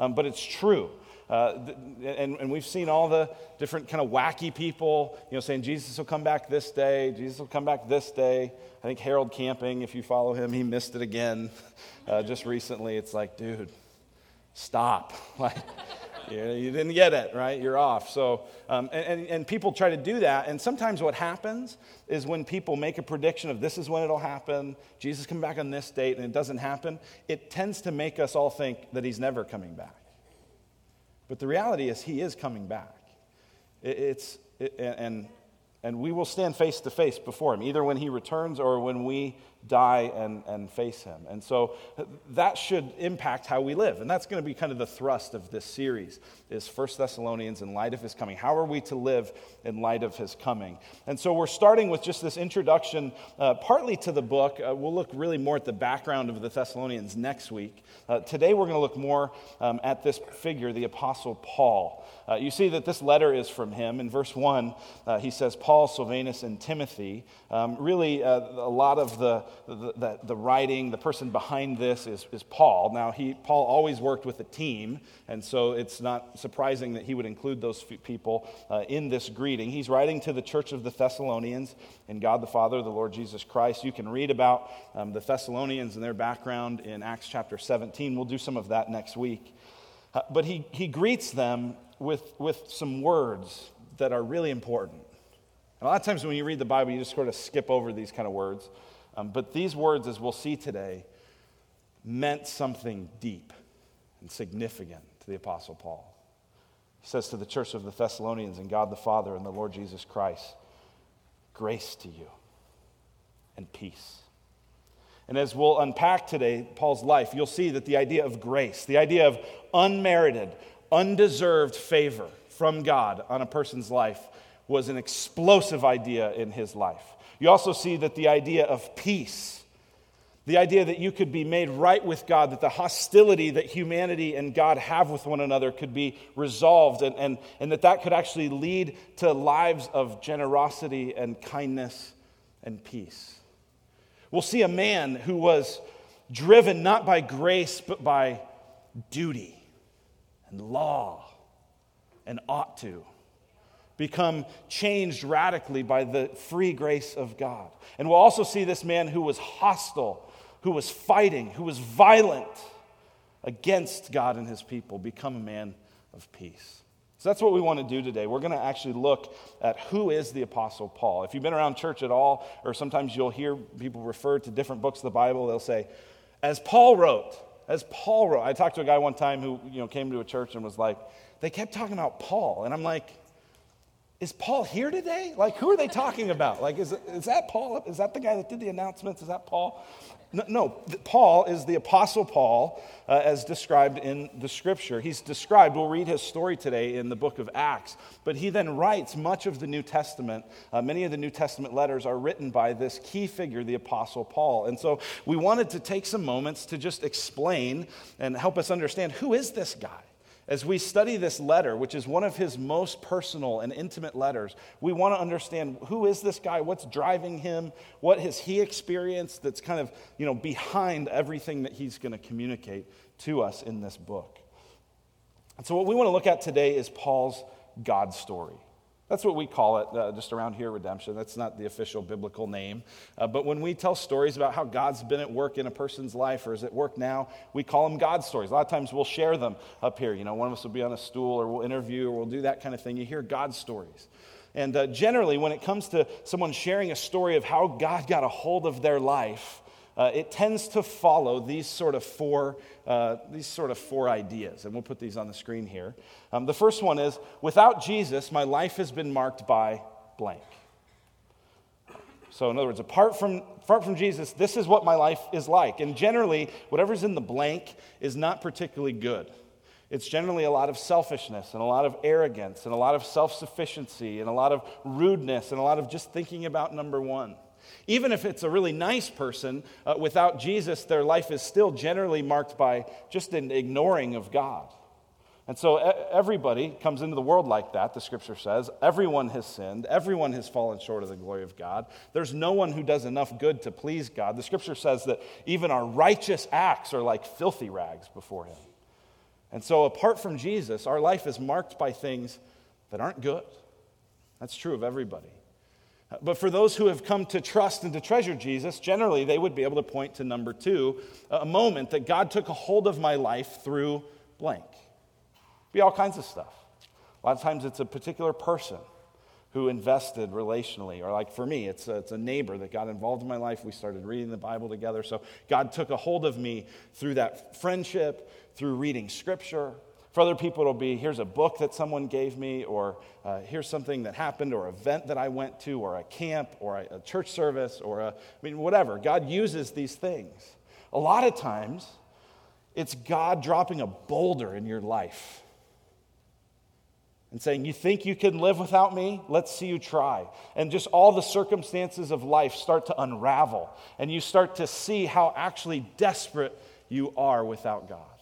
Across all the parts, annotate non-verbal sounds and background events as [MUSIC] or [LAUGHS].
um, but it's true. Uh, and, and we've seen all the different kind of wacky people, you know, saying Jesus will come back this day, Jesus will come back this day. I think Harold Camping, if you follow him, he missed it again [LAUGHS] uh, just recently. It's like, dude, stop. [LAUGHS] Like, you, didn't get it, right? You're off. So, um, and, and, and, people try to do that. And sometimes what happens is when people make a prediction of this is when it'll happen, Jesus come back on this date, and it doesn't happen, it tends to make us all think that he's never coming back. But the reality is, he is coming back. It, it's, it, and, and we will stand face to face before him, either when he returns or when we die and, and face him. And so that should impact how we live. And that's going to be kind of the thrust of this series is First Thessalonians in light of his coming. How are we to live in light of his coming? And so we're starting with just this introduction, uh, partly to the book. Uh, we'll look really more at the background of the Thessalonians next week. Uh, today we're going to look more um, at this figure, the Apostle Paul. Uh, you see that this letter is from him. In verse 1, uh, he says, Paul, Silvanus, and Timothy. Um, really, uh, a lot of the, the, the, the, writing, the person behind this is, is Paul. Now, he, Paul always worked with a team, and so it's not surprising that he would include those people uh, in this greeting. He's writing to the church of the Thessalonians in God the Father, the Lord Jesus Christ. You can read about um, the Thessalonians and their background in Acts chapter 17. We'll do some of that next week. Uh, but he, he greets them with, with some words that are really important. And a lot of times when you read the Bible, you just sort of skip over these kind of words. Um, but these words, as we'll see today, meant something deep and significant to the Apostle Paul. He says to the church of the Thessalonians and God the Father and the Lord Jesus Christ, grace to you and peace. And as we'll unpack today, Paul's life, you'll see that the idea of grace, the idea of unmerited, undeserved favor from God on a person's life was an explosive idea in his life. You also see that the idea of peace, the idea that you could be made right with God, that the hostility that humanity and God have with one another could be resolved, and, and, and that that could actually lead to lives of generosity and kindness and peace. We'll see a man who was driven not by grace, but by duty and law and ought to become changed radically by the free grace of God. And we'll also see this man who was hostile, who was fighting, who was violent against God and his people become a man of peace. So that's what we want to do today. We're going to actually look at who is the Apostle Paul. If you've been around church at all, or sometimes you'll hear people refer to different books of the Bible, they'll say, as Paul wrote, as Paul wrote. I talked to a guy one time who you know, came to a church and was like, they kept talking about Paul. And I'm like, is Paul here today? Like, who are they talking about? Like, is, is that Paul? Is that the guy that did the announcements? Is that Paul? No, no Paul is the Apostle Paul, uh, as described in the scripture. He's described, we'll read his story today in the book of Acts, but he then writes much of the New Testament. Uh, many of the New Testament letters are written by this key figure, the Apostle Paul. And so we wanted to take some moments to just explain and help us understand who is this guy? As we study this letter, which is one of his most personal and intimate letters, we want to understand who is this guy? What's driving him? What has he experienced that's kind of, you know, behind everything that he's going to communicate to us in this book? And so what we want to look at today is Paul's God story. That's what we call it uh, just around here, redemption. That's not the official biblical name. Uh, but when we tell stories about how God's been at work in a person's life or is at work now, we call them God stories. A lot of times we'll share them up here. You know, one of us will be on a stool or we'll interview or we'll do that kind of thing. You hear God stories. And uh, generally, when it comes to someone sharing a story of how God got a hold of their life, uh, it tends to follow these sort of four uh, these sort of four ideas and we'll put these on the screen here. Um, the first one is without jesus my life has been marked by blank. So in other words apart from apart from jesus this is what my life is like. And generally whatever's in the blank is not particularly good. It's generally a lot of selfishness and a lot of arrogance and a lot of self sufficiency and a lot of rudeness and a lot of just thinking about number one. Even if it's a really nice person, uh, without Jesus, their life is still generally marked by just an ignoring of God. And so everybody comes into the world like that, the scripture says. Everyone has sinned. Everyone has fallen short of the glory of God. There's no one who does enough good to please God. The scripture says that even our righteous acts are like filthy rags before Him. And so, apart from Jesus, our life is marked by things that aren't good. That's true of everybody. But for those who have come to trust and to treasure Jesus, generally they would be able to point to number two, a moment that God took a hold of my life through blank. Be all kinds of stuff. A lot of times it's a particular person who invested relationally. Or, like for me, it's a, it's a neighbor that got involved in my life. We started reading the Bible together. So, God took a hold of me through that friendship, through reading scripture. For other people, it'll be here's a book that someone gave me, or uh, here's something that happened, or an event that I went to, or a camp, or a, a church service, or a, I mean, whatever. God uses these things. A lot of times, it's God dropping a boulder in your life and saying, You think you can live without me? Let's see you try. And just all the circumstances of life start to unravel, and you start to see how actually desperate you are without God.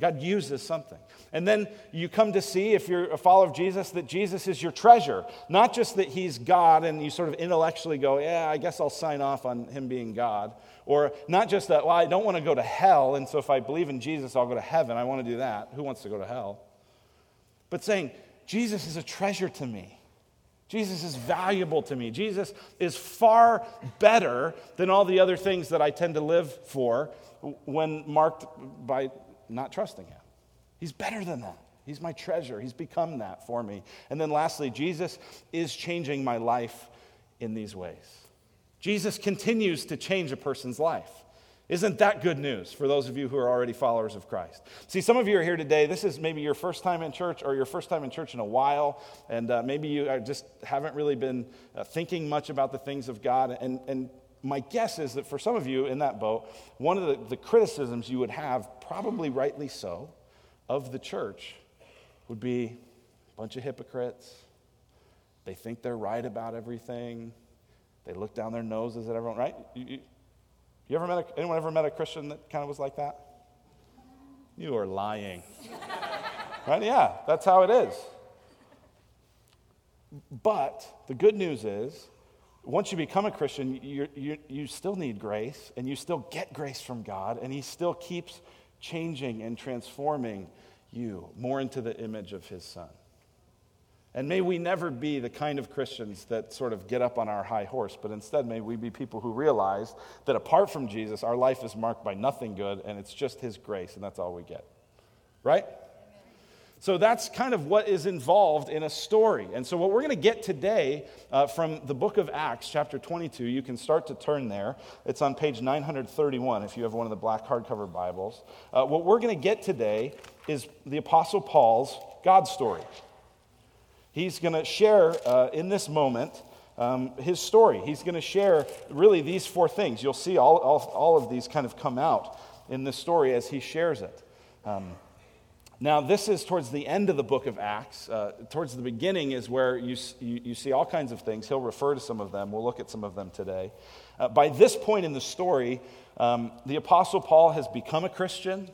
God uses something. And then you come to see, if you're a follower of Jesus, that Jesus is your treasure. Not just that he's God and you sort of intellectually go, yeah, I guess I'll sign off on him being God. Or not just that, well, I don't want to go to hell, and so if I believe in Jesus, I'll go to heaven. I want to do that. Who wants to go to hell? But saying, Jesus is a treasure to me. Jesus is valuable to me. Jesus is far better than all the other things that I tend to live for when marked by not trusting him. He's better than that. He's my treasure. He's become that for me. And then lastly, Jesus is changing my life in these ways. Jesus continues to change a person's life. Isn't that good news for those of you who are already followers of Christ? See, some of you are here today. This is maybe your first time in church or your first time in church in a while, and uh, maybe you just haven't really been uh, thinking much about the things of God. And, and my guess is that for some of you in that boat, one of the, the criticisms you would have, probably rightly so, of the church would be a bunch of hypocrites. They think they're right about everything. They look down their noses at everyone, right? You, you, you ever met a, anyone ever met a Christian that kind of was like that? You are lying. [LAUGHS] right? Yeah, that's how it is. But the good news is once you become a Christian, you, you, you still need grace and you still get grace from God, and He still keeps changing and transforming you more into the image of His Son. And may we never be the kind of Christians that sort of get up on our high horse, but instead may we be people who realize that apart from Jesus, our life is marked by nothing good, and it's just His grace, and that's all we get. Right? So that's kind of what is involved in a story. And so, what we're going to get today uh, from the book of Acts, chapter 22, you can start to turn there. It's on page 931 if you have one of the black hardcover Bibles. Uh, what we're going to get today is the Apostle Paul's God story. He's going to share uh, in this moment um, his story. He's going to share really these four things. You'll see all, all, all, of these kind of come out in this story as he shares it. Um, now, this is towards the end of the book of Acts. Uh, towards the beginning is where you, you, you, see all kinds of things. He'll refer to some of them. We'll look at some of them today. Uh, by this point in the story, um, the Apostle Paul has become a Christian.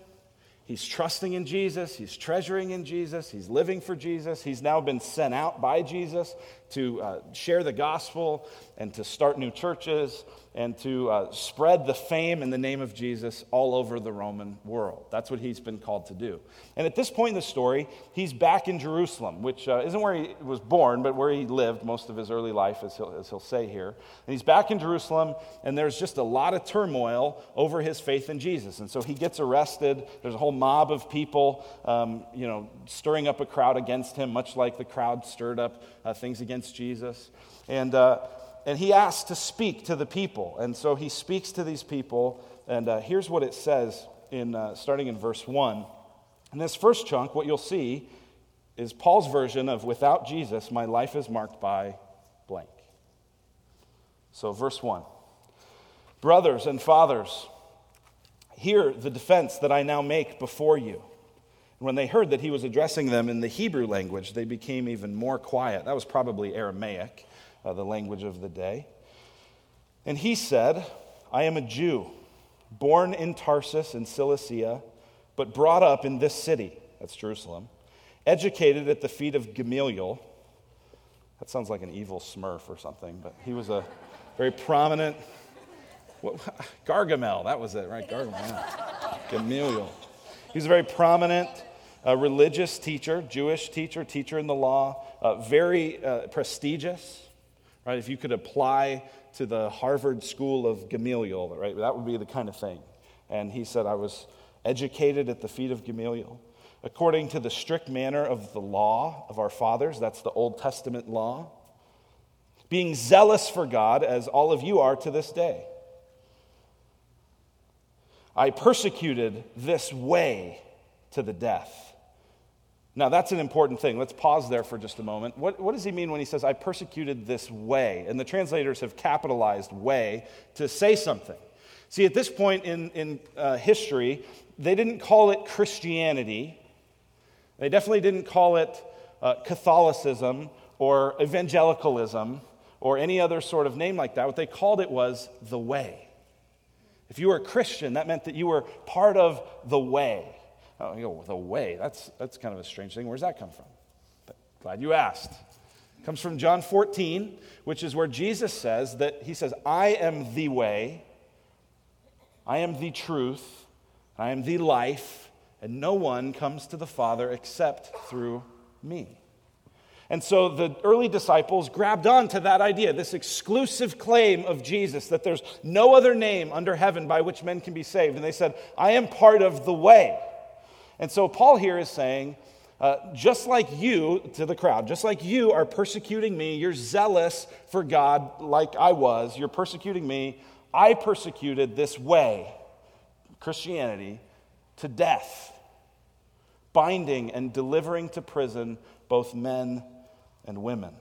He's trusting in Jesus. He's treasuring in Jesus. He's living for Jesus. He's now been sent out by Jesus to uh, share the gospel and to start new churches and to uh, spread the fame and the name of Jesus all over the Roman world. That's what he's been called to do. And at this point in the story, he's back in Jerusalem, which uh, isn't where he was born, but where he lived most of his early life, as he'll, as he'll say here. And he's back in Jerusalem, and there's just a lot of turmoil over his faith in Jesus. And so he gets arrested. There's a whole mob of people, um, you know, stirring up a crowd against him, much like the crowd stirred up uh, things against Jesus. And uh, and he asks to speak to the people. And so he speaks to these people. And uh, here's what it says in, uh, starting in verse 1. In this first chunk, what you'll see is Paul's version of without Jesus, my life is marked by blank. So, verse 1 Brothers and fathers, hear the defense that I now make before you. When they heard that he was addressing them in the Hebrew language, they became even more quiet. That was probably Aramaic uh, the language of the day. And he said, I am a Jew, born in Tarsus in Cilicia, but brought up in this city, that's Jerusalem, educated at the feet of Gamaliel. That sounds like an evil smurf or something, but he was a very prominent. What, Gargamel, that was it, right? Gargamel. Gamaliel. was a very prominent uh, religious teacher, Jewish teacher, teacher in the law, uh, very uh, prestigious. Right? If you could apply to the Harvard School of Gamaliel, right, that would be the kind of thing. And he said, I was educated at the feet of Gamaliel according to the strict manner of the law of our fathers. That's the Old Testament law. Being zealous for God, as all of you are to this day. I persecuted this way to the death. Now, that's an important thing. Let's pause there for just a moment. What, what, does he mean when he says, I persecuted this way? And the translators have capitalized way to say something. See, at this point in, in uh, history, they didn't call it Christianity, they definitely didn't call it uh, Catholicism or evangelicalism or any other sort of name like that. What they called it was the way. If you were a Christian, that meant that you were part of the way. Oh, you go, the way. That's, that's kind of a strange thing. Where's that come from? But glad you asked. It comes from John 14, which is where Jesus says that he says, I am the way, I am the truth, I am the life and no one comes to the Father except through me. And so the early disciples grabbed on to that idea, this exclusive claim of Jesus, that there's no other name under heaven by which men can be saved. And they said, I am part of the way. And so Paul here is saying, uh, just like you, to the crowd, just like you are persecuting me, you're zealous for God like I was, you're persecuting me, I persecuted this way, Christianity, to death, binding and delivering to prison both men and women.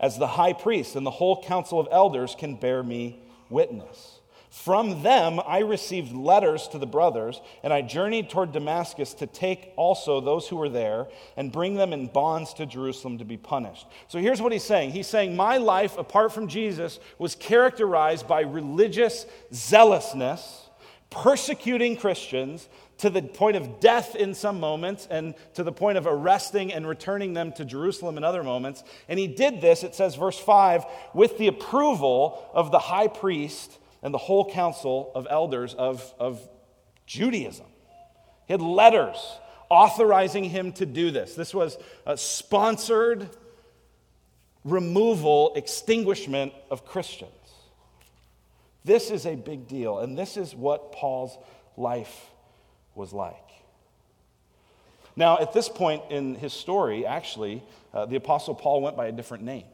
As the high priest and the whole council of elders can bear me witness. From them I received letters to the brothers, and I journeyed toward Damascus to take also those who were there and bring them in bonds to Jerusalem to be punished. So here's what he's saying He's saying, My life, apart from Jesus, was characterized by religious zealousness persecuting Christians to the point of death in some moments and to the point of arresting and returning them to Jerusalem in other moments. And he did this, it says, verse 5, with the approval of the high priest and the whole council of elders of, of Judaism. He had letters authorizing him to do this. This was a sponsored removal, extinguishment of Christians. This is a big deal, and this is what Paul's life was like. Now, at this point in his story, actually, uh, the Apostle Paul went by a different name,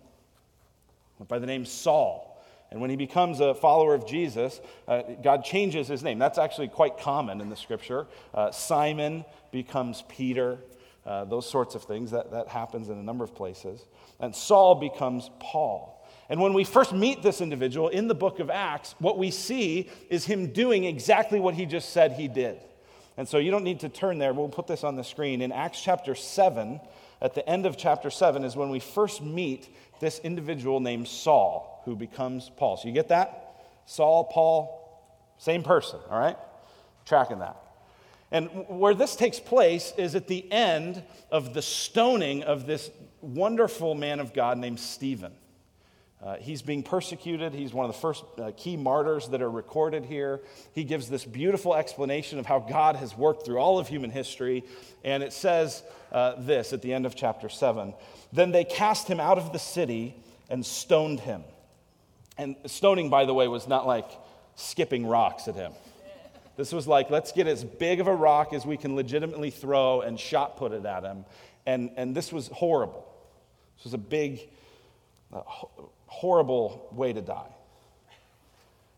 went by the name Saul. And when he becomes a follower of Jesus, uh, God changes his name. That's actually quite common in the scripture. Uh, Simon becomes Peter, uh, those sorts of things. That, that happens in a number of places. And Saul becomes Paul. And when we first meet this individual in the book of Acts, what we see is him doing exactly what he just said he did. And so you don't need to turn there. We'll put this on the screen. In Acts chapter 7, at the end of chapter 7, is when we first meet this individual named Saul, who becomes Paul. So you get that? Saul, Paul, same person, all right? Tracking that. And where this takes place is at the end of the stoning of this wonderful man of God named Stephen. Uh, he's being persecuted. He's one of the first uh, key martyrs that are recorded here. He gives this beautiful explanation of how God has worked through all of human history. And it says uh, this at the end of chapter 7 Then they cast him out of the city and stoned him. And stoning, by the way, was not like skipping rocks at him. This was like, let's get as big of a rock as we can legitimately throw and shot put it at him. And, and this was horrible. This was a big, uh, horrible way to die.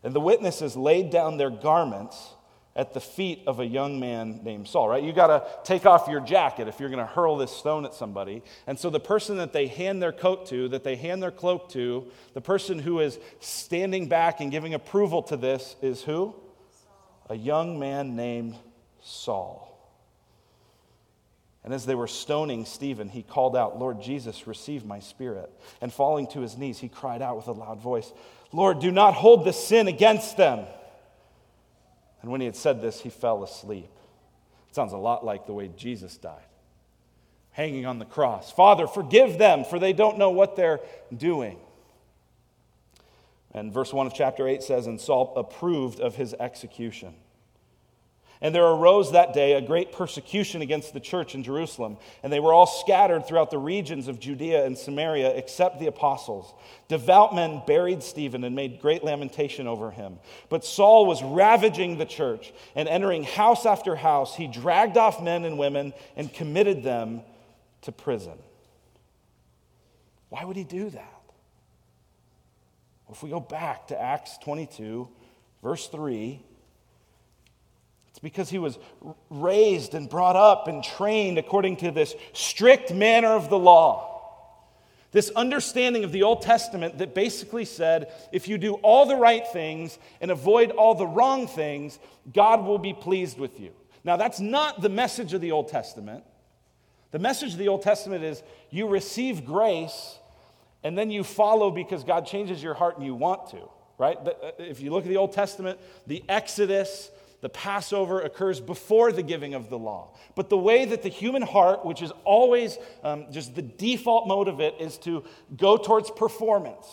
And the witnesses laid down their garments at the feet of a young man named Saul, right? You got to take off your jacket if you're going to hurl this stone at somebody. And so the person that they hand their coat to, that they hand their cloak to, the person who is standing back and giving approval to this is who? A young man named Saul. And as they were stoning Stephen, he called out, Lord Jesus, receive my spirit. And falling to his knees, he cried out with a loud voice, Lord, do not hold this sin against them. And when he had said this, he fell asleep. It sounds a lot like the way Jesus died, hanging on the cross. Father, forgive them, for they don't know what they're doing. And verse 1 of chapter 8 says, And Saul approved of his execution. And there arose that day a great persecution against the church in Jerusalem, and they were all scattered throughout the regions of Judea and Samaria, except the apostles. Devout men buried Stephen and made great lamentation over him. But Saul was ravaging the church, and entering house after house, he dragged off men and women and committed them to prison. Why would he do that? Well, if we go back to Acts 22, verse 3, it's because he was raised and brought up and trained according to this strict manner of the law. This understanding of the Old Testament that basically said if you do all the right things and avoid all the wrong things, God will be pleased with you. Now, that's not the message of the Old Testament. The message of the Old Testament is you receive grace and then you follow because God changes your heart and you want to, right? Uh, if you look at the Old Testament, the Exodus, the Passover occurs before the giving of the law. But the way that the human heart, which is always um, just the default mode of it, is to go towards performance,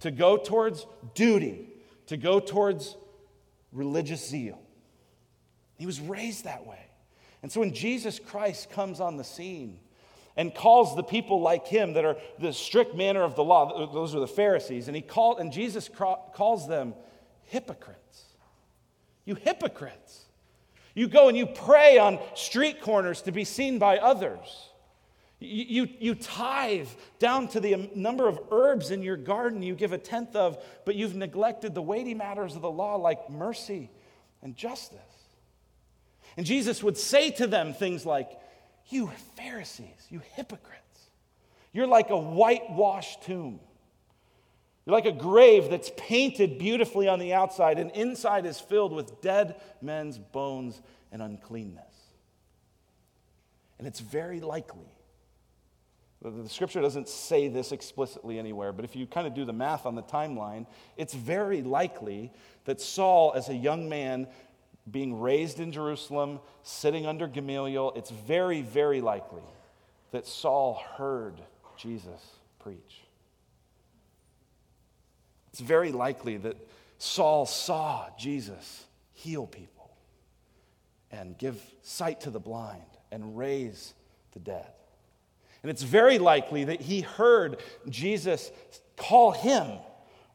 to go towards duty, to go towards religious zeal. He was raised that way. And so when Jesus Christ comes on the scene, and calls the people like him that are the strict manner of the law those are the pharisees and he called and jesus calls them hypocrites you hypocrites. You go and you pray on street corners to be seen by others. You, you, you, tithe down to the number of herbs in your garden you give a tenth of, but you've neglected the weighty matters of the law like mercy and justice. And Jesus would say to them things like, You Pharisees, you hypocrites, you're like a whitewashed tomb you're like a grave that's painted beautifully on the outside, and inside is filled with dead men's bones and uncleanness. And it's very likely, the scripture doesn't say this explicitly anywhere, but if you kind of do the math on the timeline, it's very likely that Saul, as a young man, being raised in Jerusalem, sitting under Gamaliel, it's very, very likely that Saul heard Jesus preach. It's very likely that Saul saw Jesus heal people and give sight to the blind and raise the dead. And it's very likely that he heard Jesus call him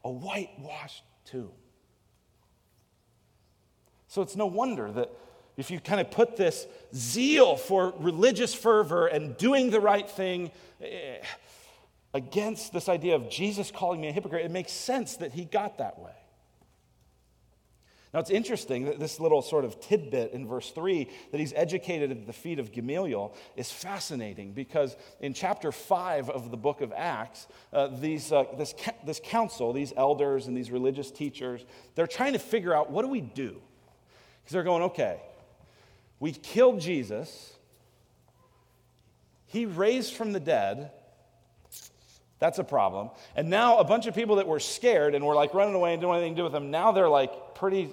a whitewashed tomb. So it's no wonder that if you kind of put this zeal for religious fervor and doing the right thing, eh, against this idea of Jesus calling me a hypocrite, it makes sense that he got that way. Now, it's interesting that this little sort of tidbit in verse 3 that he's educated at the feet of Gamaliel is fascinating because in chapter 5 of the book of Acts, uh, these, uh, this, this council, these elders and these religious teachers, they're trying to figure out what do we do? Because they're going, okay, we killed Jesus, he raised from the dead, that's a problem. And now a bunch of people that were scared and were like running away and didn't want anything to do with them, now they're like pretty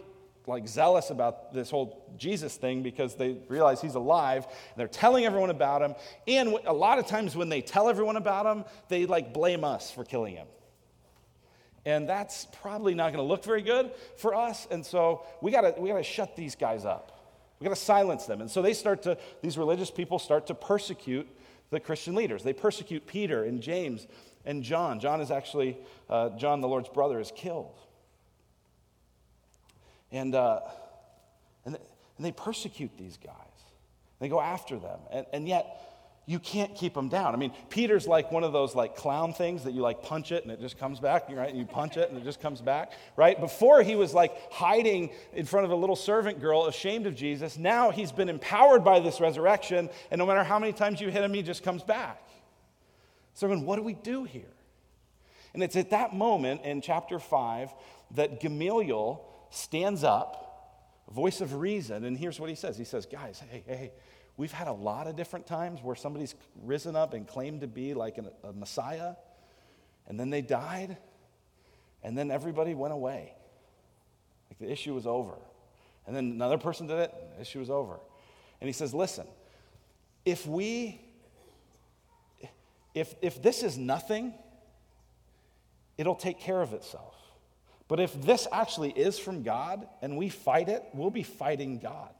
like zealous about this whole Jesus thing because they realize he's alive. And they're telling everyone about him. And a lot of times when they tell everyone about him, they like blame us for killing him. And that's probably not going to look very good for us. And so we got to we got to shut these guys up. We got to silence them. And so they start to these religious people start to persecute the Christian leaders. They persecute Peter and James and John. John is actually, uh, John, the Lord's brother, is killed. And, uh, and, and they persecute these guys, they go after them. And, and yet, you can't keep them down. I mean, Peter's like one of those like clown things that you like punch it and it just comes back, right? And you punch it and it just comes back, right? Before he was like hiding in front of a little servant girl, ashamed of Jesus. Now he's been empowered by this resurrection, and no matter how many times you hit him, he just comes back. So, mean, what do we do here? And it's at that moment in chapter 5 that Gamaliel stands up, voice of reason, and here's what he says He says, Guys, hey, hey, we've had a lot of different times where somebody's risen up and claimed to be like an, a Messiah, and then they died, and then everybody went away. Like the issue was over. And then another person did it, the issue was over. And he says, Listen, if we if, if this is nothing, it'll take care of itself. But if this actually is from God and we fight it, we'll be fighting God.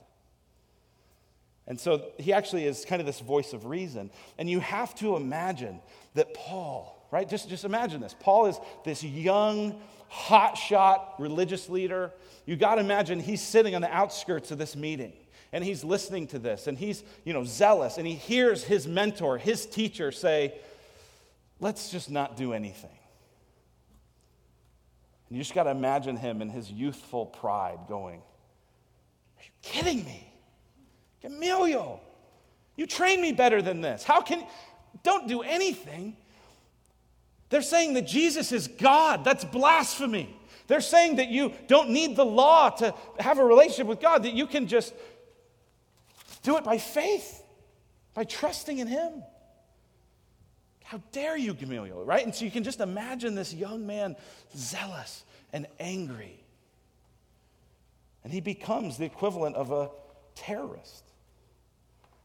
And so he actually is kind of this voice of reason. And you have to imagine that Paul, right? Just, just imagine this. Paul is this young, hotshot religious leader. You got to imagine he's sitting on the outskirts of this meeting and he's listening to this and he's, you know, zealous and he hears his mentor, his teacher say, let's just not do anything. And you just got to imagine him in his youthful pride going, Are you kidding me? Gamaliel, you trained me better than this. How can, don't do anything. They're saying that Jesus is God. That's blasphemy. They're saying that you don't need the law to have a relationship with God, that you can just do it by faith, by trusting in Him. How dare you, Gamaliel, right? And so you can just imagine this young man zealous and angry. And he becomes the equivalent of a terrorist.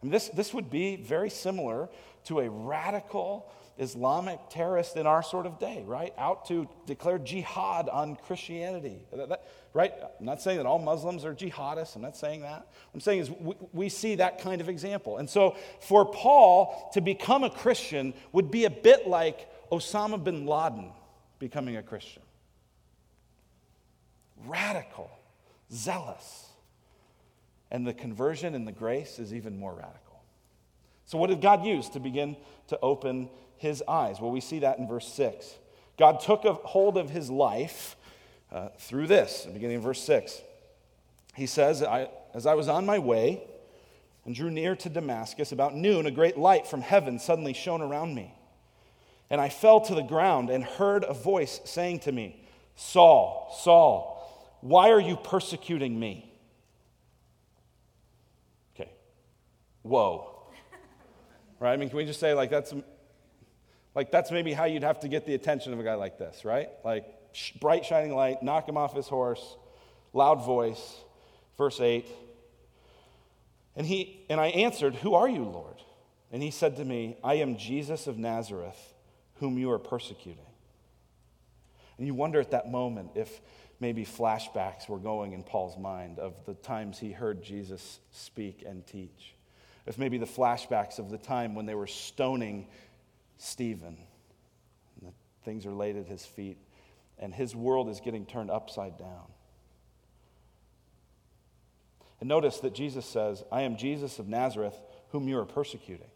And this, this would be very similar to a radical Islamic terrorist in our sort of day, right? Out to declare jihad on Christianity, right? I'm not saying that all Muslims are jihadists. I'm not saying that. What I'm saying is we, we see that kind of example. And so for Paul to become a Christian would be a bit like Osama bin Laden becoming a Christian radical, zealous. And the conversion and the grace is even more radical. So, what did God use to begin to open his eyes? Well, we see that in verse 6. God took a hold of his life uh, through this, beginning in verse 6. He says, I, As I was on my way and drew near to Damascus, about noon, a great light from heaven suddenly shone around me. And I fell to the ground and heard a voice saying to me, Saul, Saul, why are you persecuting me? Okay. Whoa. [LAUGHS] Right? I mean, can we just say, like, that's like, that's maybe how you'd have to get the attention of a guy like this, right? Like, bright, shining light, knock him off his horse, loud voice. Verse 8. And, he, and I answered, Who are you, Lord? And he said to me, I am Jesus of Nazareth, whom you are persecuting. And you wonder at that moment if maybe flashbacks were going in Paul's mind of the times he heard Jesus speak and teach. If maybe the flashbacks of the time when they were stoning Stephen. And the things are laid at his feet, and his world is getting turned upside down. And notice that Jesus says, I am Jesus of Nazareth, whom you are persecuting.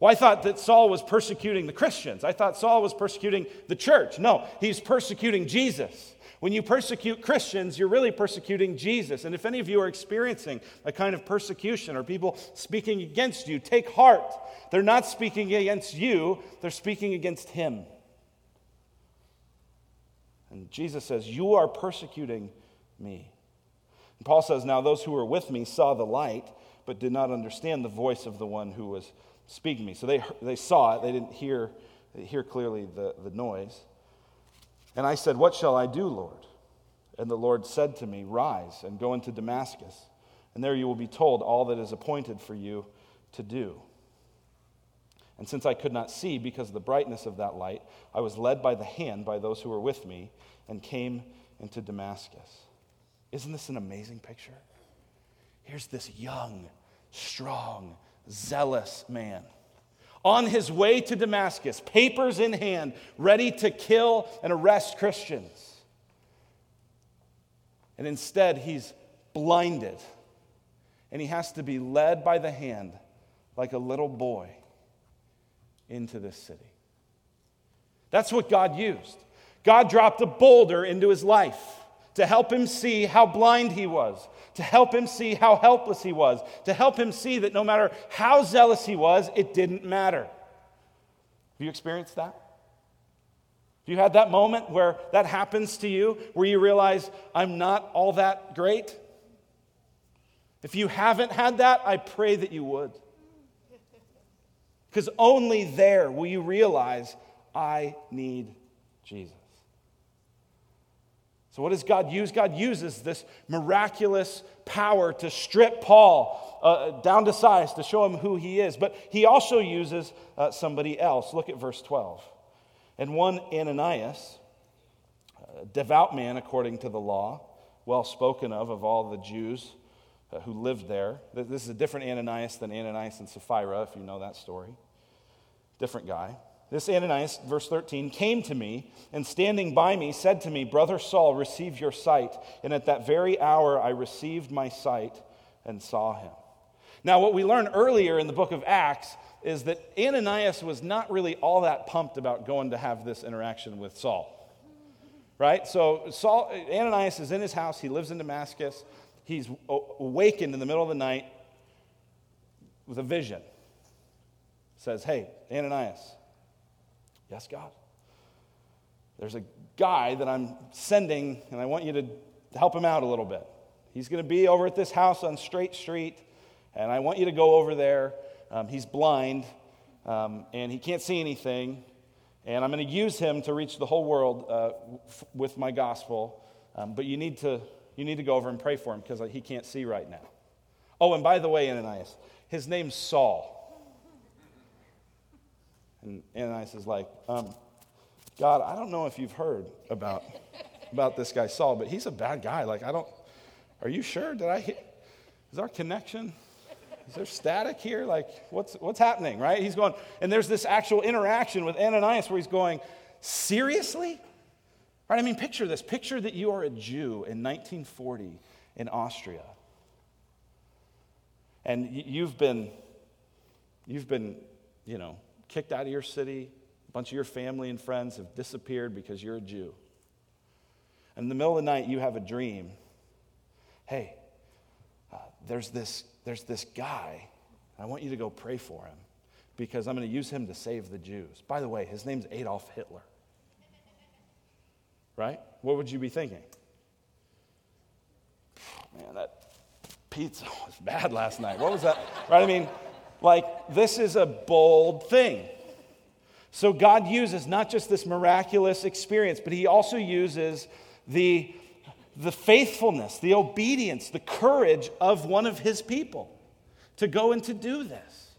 Well, I thought that Saul was persecuting the Christians. I thought Saul was persecuting the church. No, he's persecuting Jesus. When you persecute Christians, you're really persecuting Jesus. And if any of you are experiencing a kind of persecution or people speaking against you, take heart. They're not speaking against you, they're speaking against him. And Jesus says, You are persecuting me. And Paul says, Now those who were with me saw the light, but did not understand the voice of the one who was speaking to me. So they, they saw it, they didn't hear, they hear clearly the, the noise. And I said, What shall I do, Lord? And the Lord said to me, Rise and go into Damascus, and there you will be told all that is appointed for you to do. And since I could not see because of the brightness of that light, I was led by the hand by those who were with me and came into Damascus. Isn't this an amazing picture? Here's this young, strong, zealous man on his way to Damascus, papers in hand, ready to kill and arrest Christians. And instead, he's blinded. And he has to be led by the hand like a little boy into this city. That's what God used. God dropped a boulder into his life to help him see how blind he was, to help him see how helpless he was, to help him see that no matter how zealous he was, it didn't matter. Have you experienced that? Have you had that moment where that happens to you, where you realize, I'm not all that great? If you haven't had that, I pray that you would. Because only there will you realize, I need Jesus. So, what does God use? God uses this miraculous power to strip Paul uh, down to size to show him who he is. But he also uses uh, somebody else. Look at verse 12. And one Ananias, a devout man according to the law, well spoken of of all the Jews uh, who lived there. This is a different Ananias than Ananias and Sapphira, if you know that story. Different guy. This Ananias, verse 13, came to me and standing by me said to me, Brother Saul, receive your sight. And at that very hour I received my sight and saw him. Now, what we learned earlier in the book of Acts is that Ananias was not really all that pumped about going to have this interaction with Saul. Right? So Saul, Ananias is in his house. He lives in Damascus. He's awakened in the middle of the night with a vision. Says, Hey, Ananias. Yes, God. There's a guy that I'm sending, and I want you to help him out a little bit. He's going to be over at this house on Straight Street, and I want you to go over there um, he's blind um, and he can't see anything. And I'm going to use him to reach the whole world uh, f- with my gospel. Um, but you need, to, you need to go over and pray for him because he can't see right now. Oh, and by the way, Ananias, his name's Saul. And Ananias is like, um, God, I don't know if you've heard about, about this guy Saul, but he's a bad guy. Like, I don't, are you sure? Did I hit, is our connection? Is there static here? Like, what's, what's happening, right? He's going, and there's this actual interaction with Ananias where he's going, Seriously? Right? I mean, picture this. Picture that you are a Jew in 1940 in Austria. And you've been, you've been, you know, kicked out of your city. A bunch of your family and friends have disappeared because you're a Jew. And in the middle of the night, you have a dream. Hey, uh, there's this there's this guy. I want you to go pray for him because I'm going to use him to save the Jews. By the way, his name's Adolf Hitler. Right? What would you be thinking? Man, that pizza [LAUGHS] was bad last night. What was that? Right? I mean, like, this is a bold thing. So, God uses not just this miraculous experience, but He also uses the the faithfulness, the obedience, the courage of one of his people to go and to do this.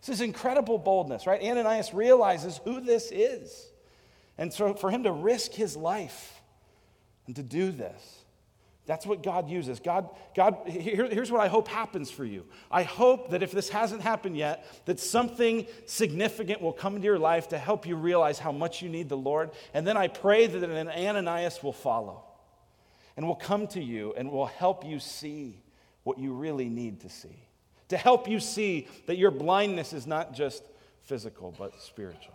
This is incredible boldness, right? Ananias realizes who this is. And so for him to risk his life and to do this, that's what God uses. God, God here, here's what I hope happens for you. I hope that if this hasn't happened yet, that something significant will come into your life to help you realize how much you need the Lord. And then I pray that an Ananias will follow and will come to you and will help you see what you really need to see. To help you see that your blindness is not just physical, but spiritual.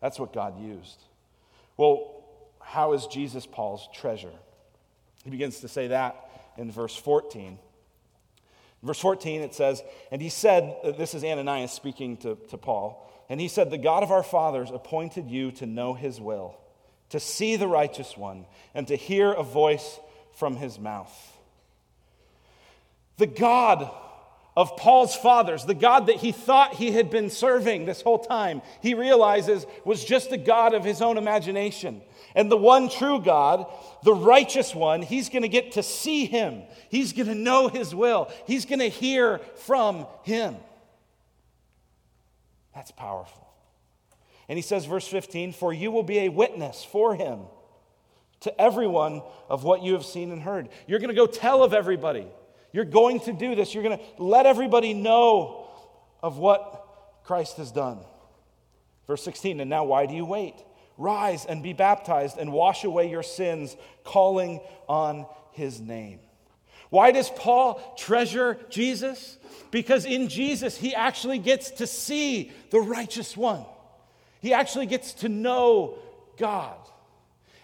That's what God used. Well, how is Jesus Paul's treasure? He begins to say that in verse 14. In verse 14, it says, And he said, uh, This is Ananias speaking to, to Paul, and he said, The God of our fathers appointed you to know his will to see the righteous one, and to hear a voice from his mouth. The God of Paul's fathers, the God that he thought he had been serving this whole time, he realizes was just a God of his own imagination. And the one true God, the righteous one, he's going to get to see him. He's going to know his will. He's going to hear from him. That's powerful. And he says, verse 15, For you will be a witness for him to everyone of what you have seen and heard. You're going to go tell of everybody. You're going to do this. You're going to let everybody know of what Christ has done. Verse 16, and now why do you wait? Rise and be baptized and wash away your sins, calling on his name. Why does Paul treasure Jesus? Because in Jesus, he actually gets to see the righteous one. He actually gets to know God,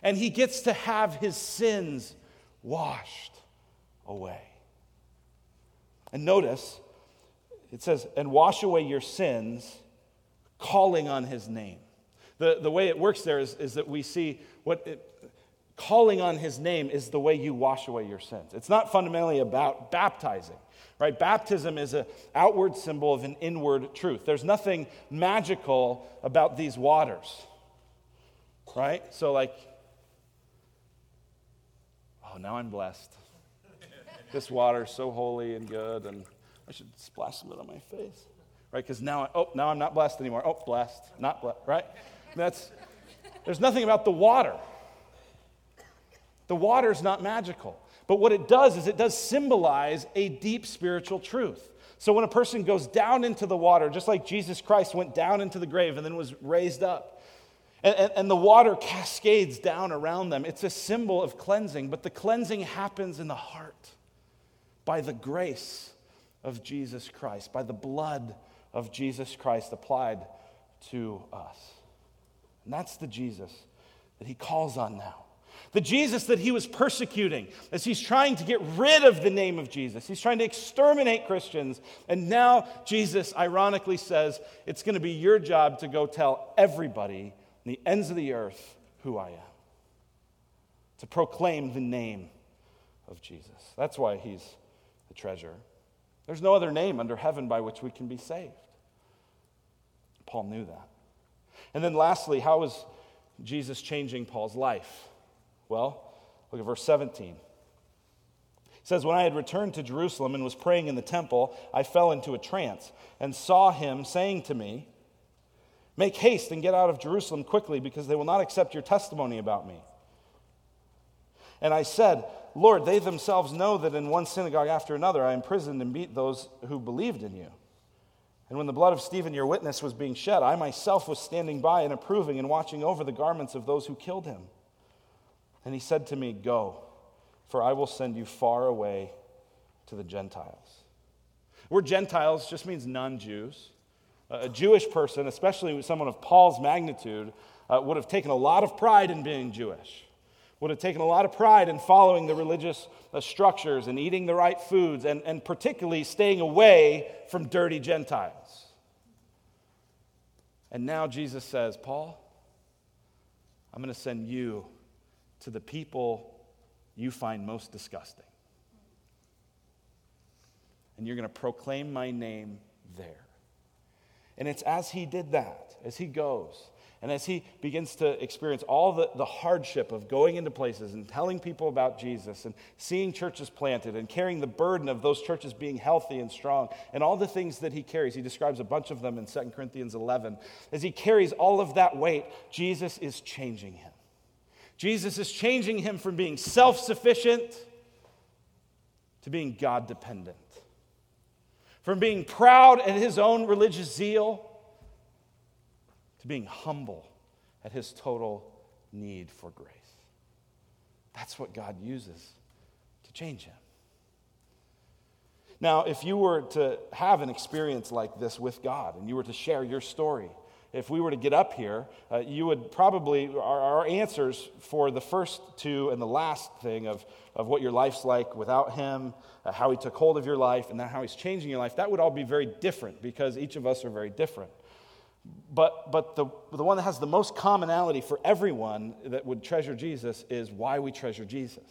and he gets to have his sins washed away. And notice, it says, and wash away your sins, calling on his name. The, the way it works there is, is that we see what it, calling on his name is the way you wash away your sins. It's not fundamentally about baptizing. Right? Baptism is an outward symbol of an inward truth. There's nothing magical about these waters. Right? So, like, oh, now I'm blessed. This water is so holy and good, and I should splash some of it on my face. Right? Because now, I, oh, now I'm not blessed anymore. Oh, blessed, not blessed. Right? That's, there's nothing about the water. The water's not magical. But what it does is it does symbolize a deep spiritual truth. So when a person goes down into the water, just like Jesus Christ went down into the grave and then was raised up, and, and, and, the water cascades down around them, it's a symbol of cleansing. But the cleansing happens in the heart by the grace of Jesus Christ, by the blood of Jesus Christ applied to us. And that's the Jesus that he calls on now. The Jesus that he was persecuting as he's trying to get rid of the name of Jesus. He's trying to exterminate Christians. And now Jesus ironically says, It's going to be your job to go tell everybody in the ends of the earth who I am, to proclaim the name of Jesus. That's why he's the treasure. There's no other name under heaven by which we can be saved. Paul knew that. And then lastly, how is Jesus changing Paul's life? Well, look at verse 17. It says, When I had returned to Jerusalem and was praying in the temple, I fell into a trance and saw him saying to me, Make haste and get out of Jerusalem quickly, because they will not accept your testimony about me. And I said, Lord, they themselves know that in one synagogue after another I imprisoned and beat those who believed in you. And when the blood of Stephen, your witness, was being shed, I myself was standing by and approving and watching over the garments of those who killed him. And he said to me, Go, for I will send you far away to the Gentiles. We're Gentiles just means non Jews. A Jewish person, especially someone of Paul's magnitude, uh, would have taken a lot of pride in being Jewish, would have taken a lot of pride in following the religious uh, structures and eating the right foods, and, and particularly staying away from dirty Gentiles. And now Jesus says, Paul, I'm going to send you to the people you find most disgusting. And you're going to proclaim my name there. And it's as he did that, as he goes, and as he begins to experience all the, the hardship of going into places and telling people about Jesus and seeing churches planted and carrying the burden of those churches being healthy and strong and all the things that he carries, he describes a bunch of them in 2 Corinthians 11. As he carries all of that weight, Jesus is changing him. Jesus is changing him from being self sufficient to being God dependent from being proud at his own religious zeal to being humble at his total need for grace. That's what God uses to change him. Now, if you were to have an experience like this with God and you were to share your story, if we were to get up here, uh, you would probably, our, our, answers for the first two and the last thing of, of what your life's like without Him, uh, how He took hold of your life, and then how He's changing your life, that would all be very different because each of us are very different. But, but the, the one that has the most commonality for everyone that would treasure Jesus is why we treasure Jesus.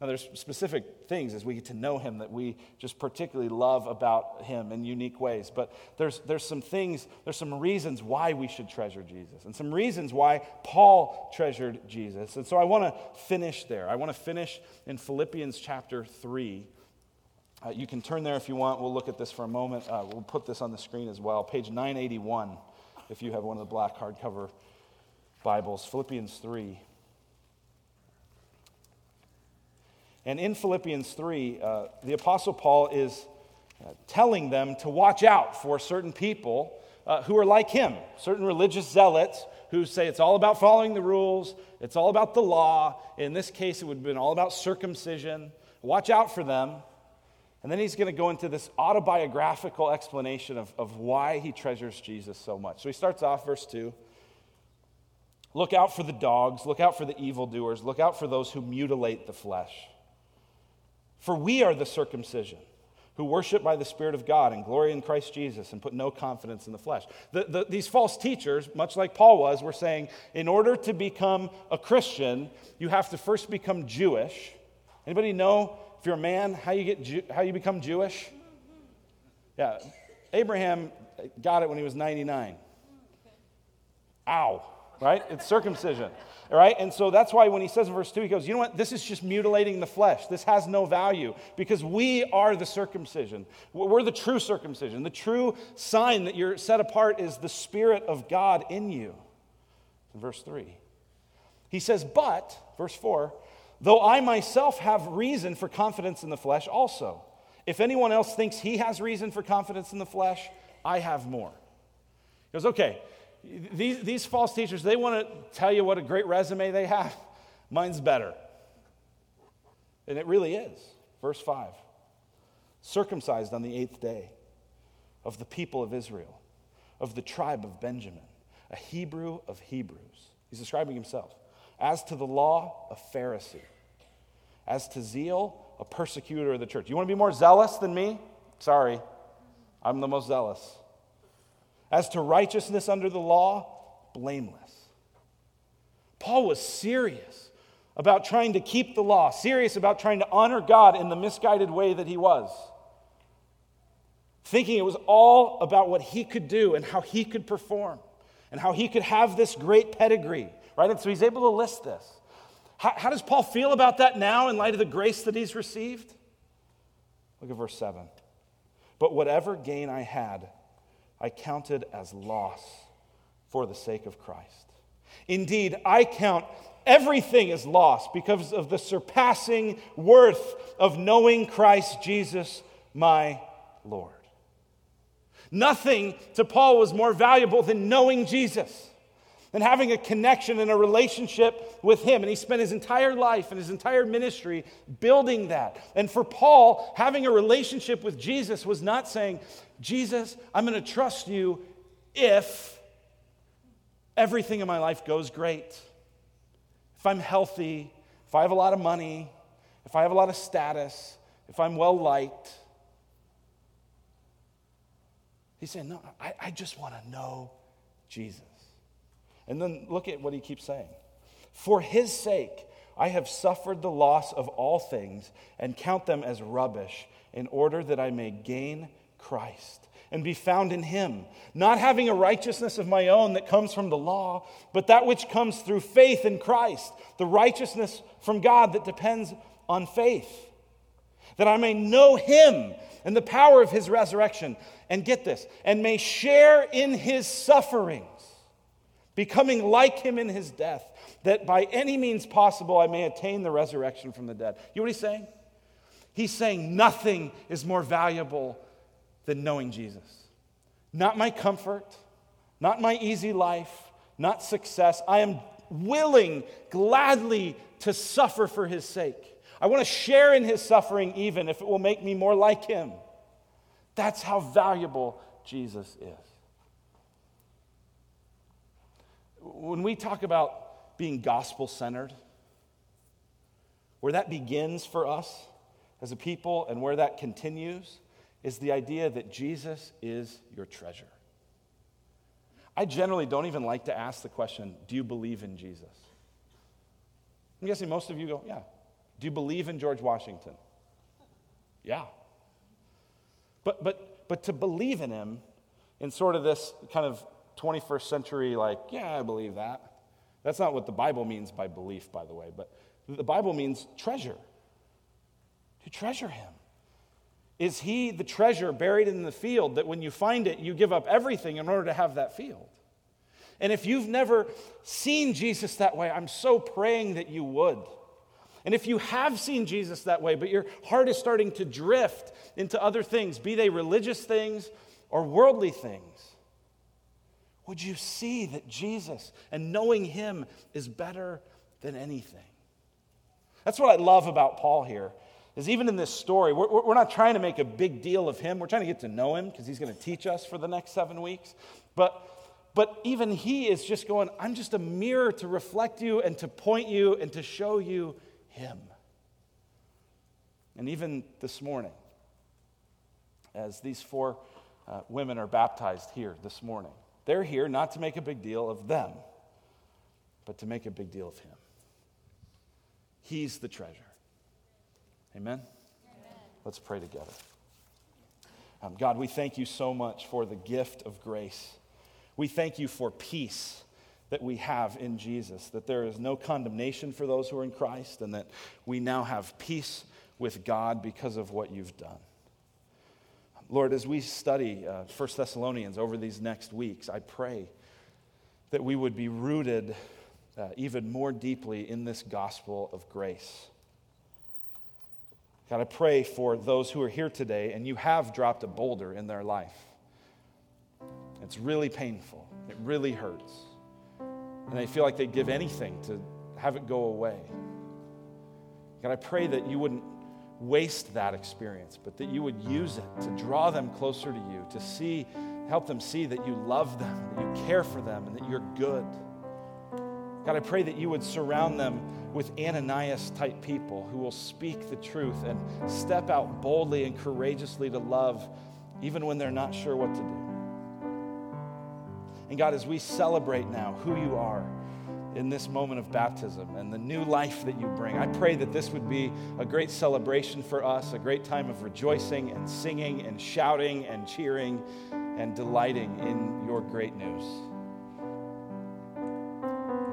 Now, there's specific things as we get to know him that we just particularly love about him in unique ways. But there's, there's some things, there's some reasons why we should treasure Jesus, and some reasons why Paul treasured Jesus. And so I want to finish there. I want to finish in Philippians chapter 3. Uh, you can turn there if you want. We'll look at this for a moment. Uh, we'll put this on the screen as well. Page 981, if you have one of the black hardcover Bibles. Philippians 3. And in Philippians 3, uh, the Apostle Paul is uh, telling them to watch out for certain people uh, who are like him, certain religious zealots who say it's all about following the rules, it's all about the law. In this case, it would have been all about circumcision. Watch out for them. And then he's going to go into this autobiographical explanation of, of why he treasures Jesus so much. So he starts off, verse 2. Look out for the dogs, look out for the evildoers, look out for those who mutilate the flesh. For we are the circumcision who worship by the Spirit of God and glory in Christ Jesus and put no confidence in the flesh. The, the, these false teachers, much like Paul was, were saying in order to become a Christian, you have to first become Jewish. Anybody know if you're a man how you get Jew, how you become Jewish? Yeah, Abraham got it when he was 99. Ow, right? It's circumcision. All right? And so that's why when he says in verse 2, he goes, You know what? This is just mutilating the flesh. This has no value because we are the circumcision. We're the true circumcision. The true sign that you're set apart is the Spirit of God in you. In verse 3. He says, But, verse 4, though I myself have reason for confidence in the flesh also. If anyone else thinks he has reason for confidence in the flesh, I have more. He goes, Okay, these, these false teachers, they want to tell you what a great resume they have. Mine's better. And it really is. Verse 5 circumcised on the eighth day of the people of Israel, of the tribe of Benjamin, a Hebrew of Hebrews. He's describing himself. As to the law, a Pharisee. As to zeal, a persecutor of the church. You want to be more zealous than me? Sorry, I'm the most zealous. As to righteousness under the law, blameless. Paul was serious about trying to keep the law, serious about trying to honor God in the misguided way that he was. Thinking it was all about what he could do and how he could perform and how he could have this great pedigree, right? And so he's able to list this. How, how does Paul feel about that now in light of the grace that he's received? Look at verse 7. But whatever gain I had, I counted as loss for the sake of Christ. Indeed, I count everything as loss because of the surpassing worth of knowing Christ Jesus, my Lord. Nothing to Paul was more valuable than knowing Jesus and having a connection and a relationship with Him. And he spent his entire life and his entire ministry building that. And for Paul, having a relationship with Jesus was not saying, Jesus, I'm going to trust you if everything in my life goes great. If I'm healthy, if I have a lot of money, if I have a lot of status, if I'm well liked. He's saying, No, I, I just want to know Jesus. And then look at what he keeps saying. For his sake, I have suffered the loss of all things and count them as rubbish in order that I may gain Christ and be found in him, not having a righteousness of my own that comes from the law, but that which comes through faith in Christ, the righteousness from God that depends on faith, that I may know him and the power of his resurrection, and get this, and may share in his sufferings becoming like him in his death, that by any means possible I may attain the resurrection from the dead. You know what he's saying? He's saying nothing is more valuable than knowing Jesus. Not my comfort, not my easy life, not success. I am willing gladly to suffer for his sake. I want to share in his suffering, even if it will make me more like him. That's how valuable Jesus is. when we talk about being gospel centered, where that begins for us as a people and where that continues is the idea that Jesus is your treasure. I generally don't even like to ask the question, Do you believe in Jesus? I'm guessing most of you go, Yeah. Do you believe in George Washington? Yeah. But, but, but to believe in him in sort of this kind of 21st century, like, yeah, I believe that. That's not what the Bible means by belief, by the way, but the Bible means treasure. To treasure him. Is he the treasure buried in the field that when you find it, you give up everything in order to have that field? And if you've never seen Jesus that way, I'm so praying that you would. And if you have seen Jesus that way, but your heart is starting to drift into other things, be they religious things or worldly things, would you see that Jesus and knowing him is better than anything? That's what I love about Paul here. Is even in this story, we're, we're not trying to make a big deal of him. We're trying to get to know him because he's going to teach us for the next seven weeks. But, but even he is just going, I'm just a mirror to reflect you and to point you and to show you him. And even this morning, as these four uh, women are baptized here this morning, they're here not to make a big deal of them, but to make a big deal of Him. He's the treasure. Amen? Amen. Let's pray together. Um, God, we thank you so much for the gift of grace. We thank you for peace that we have in Jesus, that there is no condemnation for those who are in Christ, and that we now have peace with God because of what you've done. Lord, as we study uh, 1 Thessalonians over these next weeks, I pray that we would be rooted uh, even more deeply in this gospel of grace. God, I pray for those who are here today and you have dropped a boulder in their life. It's really painful, it really hurts. And they feel like they'd give anything to have it go away. God, I pray that you wouldn't waste that experience, but that you would use it to draw them closer to you, to see, help them see that you love them, that you care for them, and that you're good. God, I pray that you would surround them with Ananias type people who will speak the truth and step out boldly and courageously to love, even when they're not sure what to do. And God, as we celebrate now who you are, in this moment of baptism and the new life that you bring. I pray that this would be a great celebration for us, a great time of rejoicing and singing and shouting and cheering and delighting in your great news.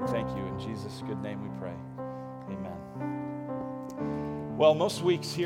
Thank you. In Jesus' good name we pray. Amen. Well, most weeks here,